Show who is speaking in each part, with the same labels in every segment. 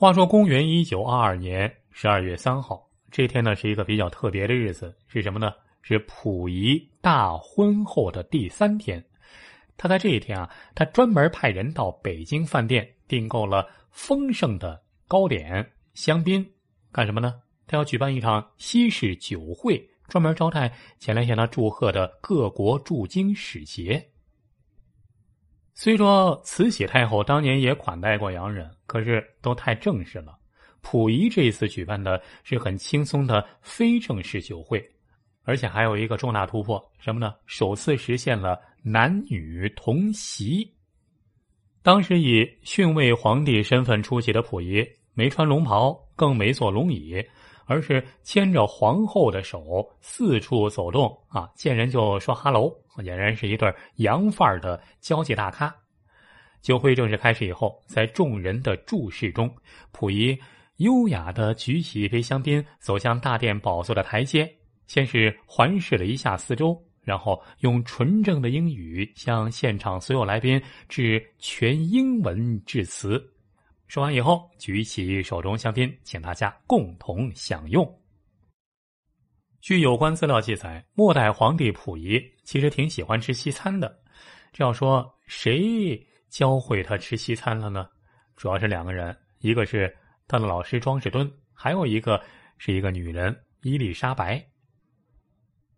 Speaker 1: 话说公元一九二二年十二月三号，这天呢是一个比较特别的日子，是什么呢？是溥仪大婚后的第三天。他在这一天啊，他专门派人到北京饭店订购了丰盛的糕点、香槟，干什么呢？他要举办一场西式酒会，专门招待前来向他祝贺的各国驻京使节。虽说慈禧太后当年也款待过洋人，可是都太正式了。溥仪这一次举办的是很轻松的非正式酒会，而且还有一个重大突破，什么呢？首次实现了男女同席。当时以逊位皇帝身份出席的溥仪，没穿龙袍，更没坐龙椅。而是牵着皇后的手四处走动啊，见人就说哈喽，俨然是一对洋范儿的交际大咖。酒会正式开始以后，在众人的注视中，溥仪优雅的举起一杯香槟，走向大殿宝座的台阶，先是环视了一下四周，然后用纯正的英语向现场所有来宾致全英文致辞。说完以后，举起手中香槟，请大家共同享用。据有关资料记载，末代皇帝溥仪其实挺喜欢吃西餐的。这要说谁教会他吃西餐了呢？主要是两个人，一个是他的老师庄士敦，还有一个是一个女人伊丽莎白。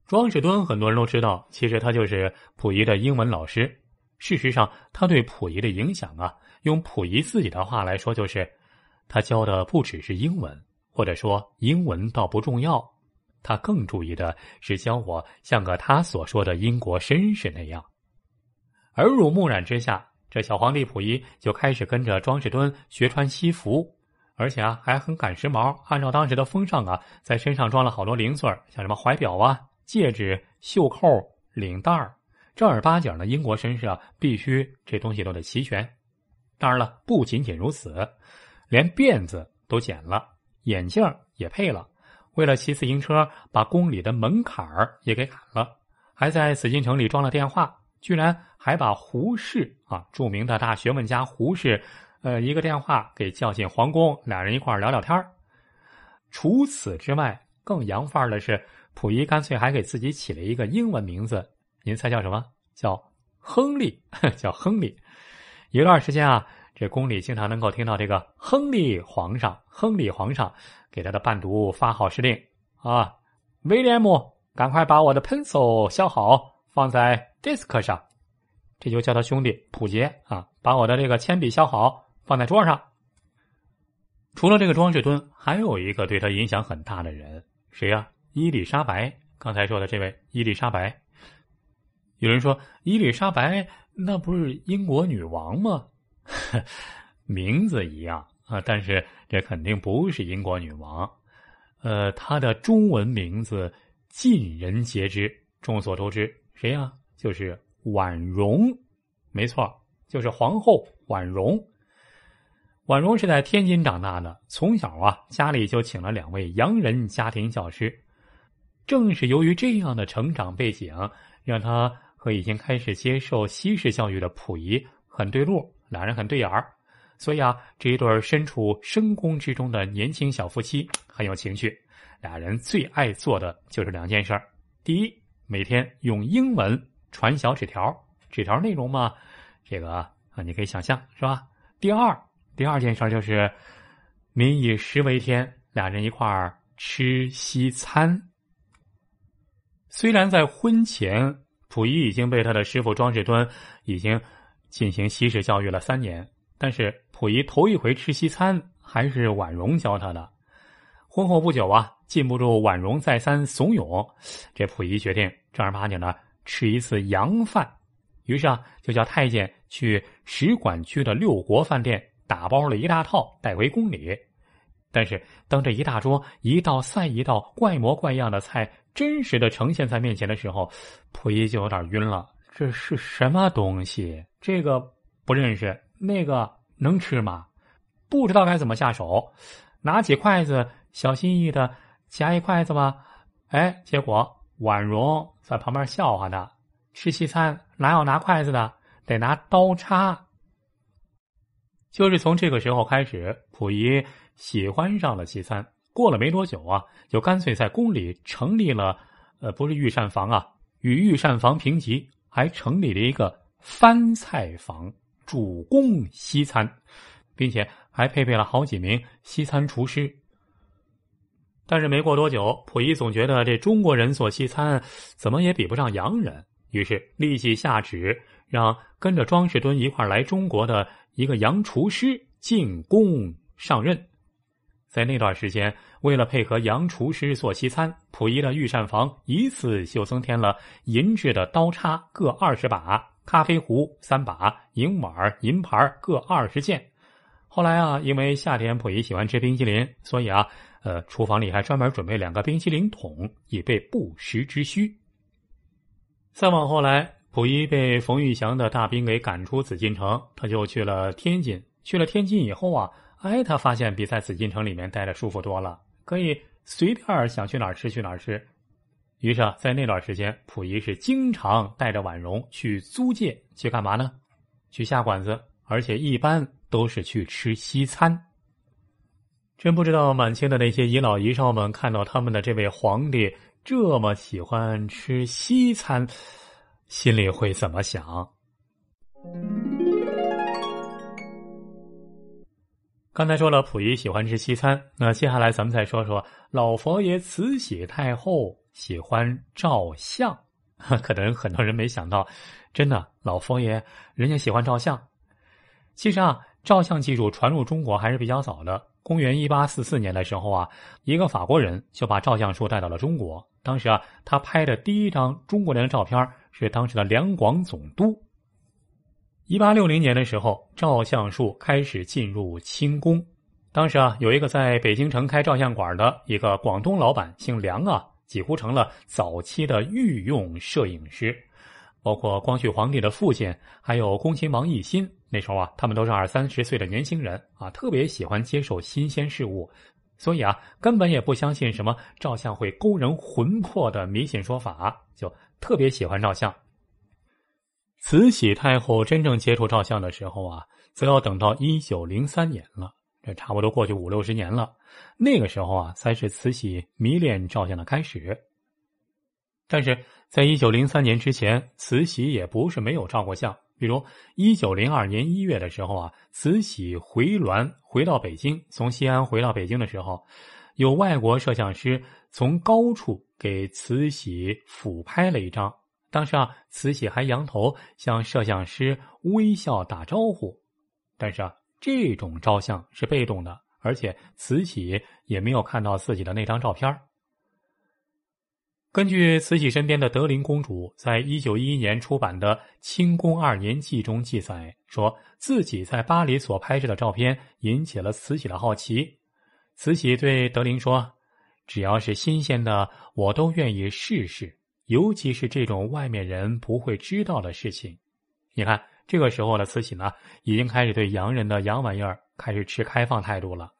Speaker 1: 庄士敦很多人都知道，其实他就是溥仪的英文老师。事实上，他对溥仪的影响啊。用溥仪自己的话来说，就是他教的不只是英文，或者说英文倒不重要，他更注意的是教我像个他所说的英国绅士那样。耳濡目染之下，这小皇帝溥仪就开始跟着庄士敦学穿西服，而且啊还很赶时髦，按照当时的风尚啊，在身上装了好多零碎像什么怀表啊、戒指、袖扣、领带儿，正儿八经的英国绅士啊，必须这东西都得齐全。当然了，不仅仅如此，连辫子都剪了，眼镜也配了。为了骑自行车，把宫里的门槛儿也给砍了，还在紫禁城里装了电话，居然还把胡适啊，著名的大学问家胡适，呃，一个电话给叫进皇宫，俩人一块聊聊天除此之外，更洋范儿的是，溥仪干脆还给自己起了一个英文名字，您猜叫什么？叫亨利，叫亨利。一段时间啊，这宫里经常能够听到这个亨利皇上，亨利皇上给他的伴读发号施令啊，威廉姆，赶快把我的 pencil 削好，放在 desk 上。这就叫他兄弟普杰啊，把我的这个铅笔削好，放在桌上。除了这个庄士敦，还有一个对他影响很大的人，谁呀？伊丽莎白。刚才说的这位伊丽莎白。有人说伊丽莎白。那不是英国女王吗？名字一样啊，但是这肯定不是英国女王。呃，她的中文名字尽人皆知，众所周知，谁呀？就是婉容，没错，就是皇后婉容。婉容是在天津长大的，从小啊，家里就请了两位洋人家庭教师。正是由于这样的成长背景，让她。和已经开始接受西式教育的溥仪很对路，两人很对眼儿，所以啊，这一对身处深宫之中的年轻小夫妻很有情趣。俩人最爱做的就是两件事儿：第一，每天用英文传小纸条，纸条内容嘛，这个啊，你可以想象是吧？第二，第二件事就是民以食为天，俩人一块儿吃西餐。虽然在婚前。溥仪已经被他的师傅庄士敦已经进行西式教育了三年，但是溥仪头一回吃西餐还是婉容教他的。婚后不久啊，禁不住婉容再三怂恿，这溥仪决定正儿八经的吃一次洋饭，于是啊，就叫太监去使馆区的六国饭店打包了一大套带回宫里。但是当这一大桌一道赛一道怪模怪样的菜。真实的呈现在面前的时候，溥仪就有点晕了。这是什么东西？这个不认识，那个能吃吗？不知道该怎么下手。拿起筷子，小心翼翼的夹一筷子吧。哎，结果婉容在旁边笑话他：“吃西餐哪有拿筷子的？得拿刀叉。”就是从这个时候开始，溥仪喜欢上了西餐。过了没多久啊，就干脆在宫里成立了，呃，不是御膳房啊，与御膳房平级，还成立了一个翻菜房，主攻西餐，并且还配备了好几名西餐厨师。但是没过多久，溥仪总觉得这中国人做西餐怎么也比不上洋人，于是立即下旨让跟着庄士敦一块来中国的一个洋厨师进宫上任。在那段时间，为了配合洋厨师做西餐，溥仪的御膳房一次就增添了银制的刀叉各二十把、咖啡壶三把、银碗、银盘各二十件。后来啊，因为夏天溥仪喜欢吃冰淇淋，所以啊。呃，厨房里还专门准备两个冰淇淋桶，以备不时之需。再往后来，溥仪被冯玉祥的大兵给赶出紫禁城，他就去了天津。去了天津以后啊，哎，他发现比在紫禁城里面待着舒服多了，可以随便想去哪儿吃去哪儿吃。于是啊，在那段时间，溥仪是经常带着婉容去租界去干嘛呢？去下馆子，而且一般都是去吃西餐。真不知道满清的那些遗老遗少们看到他们的这位皇帝这么喜欢吃西餐，心里会怎么想？刚才说了溥仪喜欢吃西餐，那接下来咱们再说说老佛爷慈禧太后喜欢照相。可能很多人没想到，真的老佛爷人家喜欢照相。其实啊，照相技术传入中国还是比较早的。公元一八四四年的时候啊，一个法国人就把照相术带到了中国。当时啊，他拍的第一张中国人的照片是当时的两广总督。一八六零年的时候，照相术开始进入清宫。当时啊，有一个在北京城开照相馆的一个广东老板，姓梁啊，几乎成了早期的御用摄影师。包括光绪皇帝的父亲，还有恭亲王奕欣，那时候啊，他们都是二三十岁的年轻人啊，特别喜欢接受新鲜事物，所以啊，根本也不相信什么照相会勾人魂魄的迷信说法，就特别喜欢照相。慈禧太后真正接触照相的时候啊，则要等到一九零三年了，这差不多过去五六十年了，那个时候啊，才是慈禧迷恋照相的开始。但是在一九零三年之前，慈禧也不是没有照过相。比如一九零二年一月的时候啊，慈禧回銮回到北京，从西安回到北京的时候，有外国摄像师从高处给慈禧俯拍了一张。当时啊，慈禧还扬头向摄像师微笑打招呼。但是啊，这种照相是被动的，而且慈禧也没有看到自己的那张照片根据慈禧身边的德龄公主在一九一一年出版的《清宫二年记》中记载，说自己在巴黎所拍摄的照片引起了慈禧的好奇。慈禧对德龄说：“只要是新鲜的，我都愿意试试，尤其是这种外面人不会知道的事情。”你看，这个时候的慈禧呢，已经开始对洋人的洋玩意儿开始持开放态度了。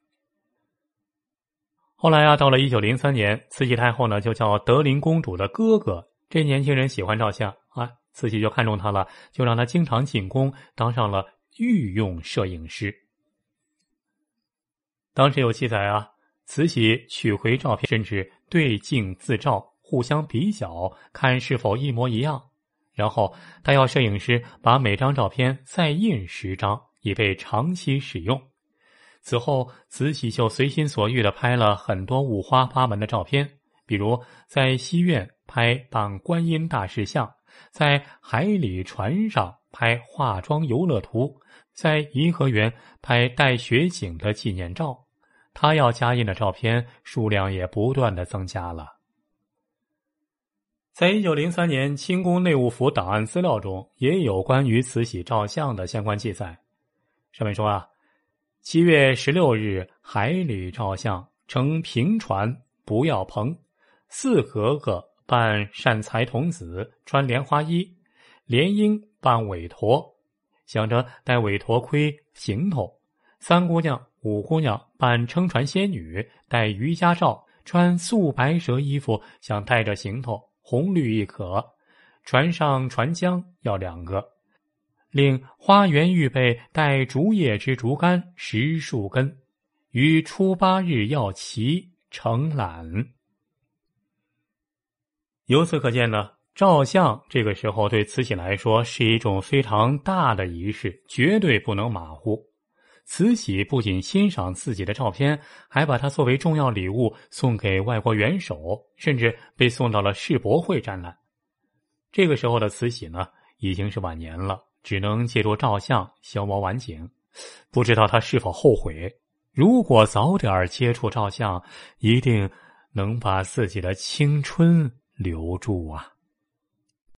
Speaker 1: 后来啊，到了一九零三年，慈禧太后呢就叫德龄公主的哥哥。这年轻人喜欢照相啊，慈禧就看中他了，就让他经常进宫，当上了御用摄影师。当时有记载啊，慈禧取回照片，甚至对镜自照，互相比较，看是否一模一样。然后他要摄影师把每张照片再印十张，以备长期使用。此后，慈禧就随心所欲的拍了很多五花八门的照片，比如在西苑拍扮观音大士像，在海里船上拍化妆游乐图，在颐和园拍带雪景的纪念照。他要加印的照片数量也不断的增加了。在一九零三年清宫内务府档案资料中，也有关于慈禧照相的相关记载，上面说啊。七月十六日，海里照相，乘平船，不要篷。四格格扮善财童子，穿莲花衣；莲英扮韦陀，想着戴韦陀盔行头。三姑娘、五姑娘扮撑船仙女，戴瑜伽罩，穿素白蛇衣服，想带着行头，红绿亦可。船上船浆要两个。令花园预备带竹叶之竹竿十数根，于初八日要齐承揽。由此可见呢，照相这个时候对慈禧来说是一种非常大的仪式，绝对不能马虎。慈禧不仅欣赏自己的照片，还把它作为重要礼物送给外国元首，甚至被送到了世博会展览。这个时候的慈禧呢，已经是晚年了，只能借助照相消磨晚景。不知道他是否后悔？如果早点接触照相，一定能把自己的青春留住啊！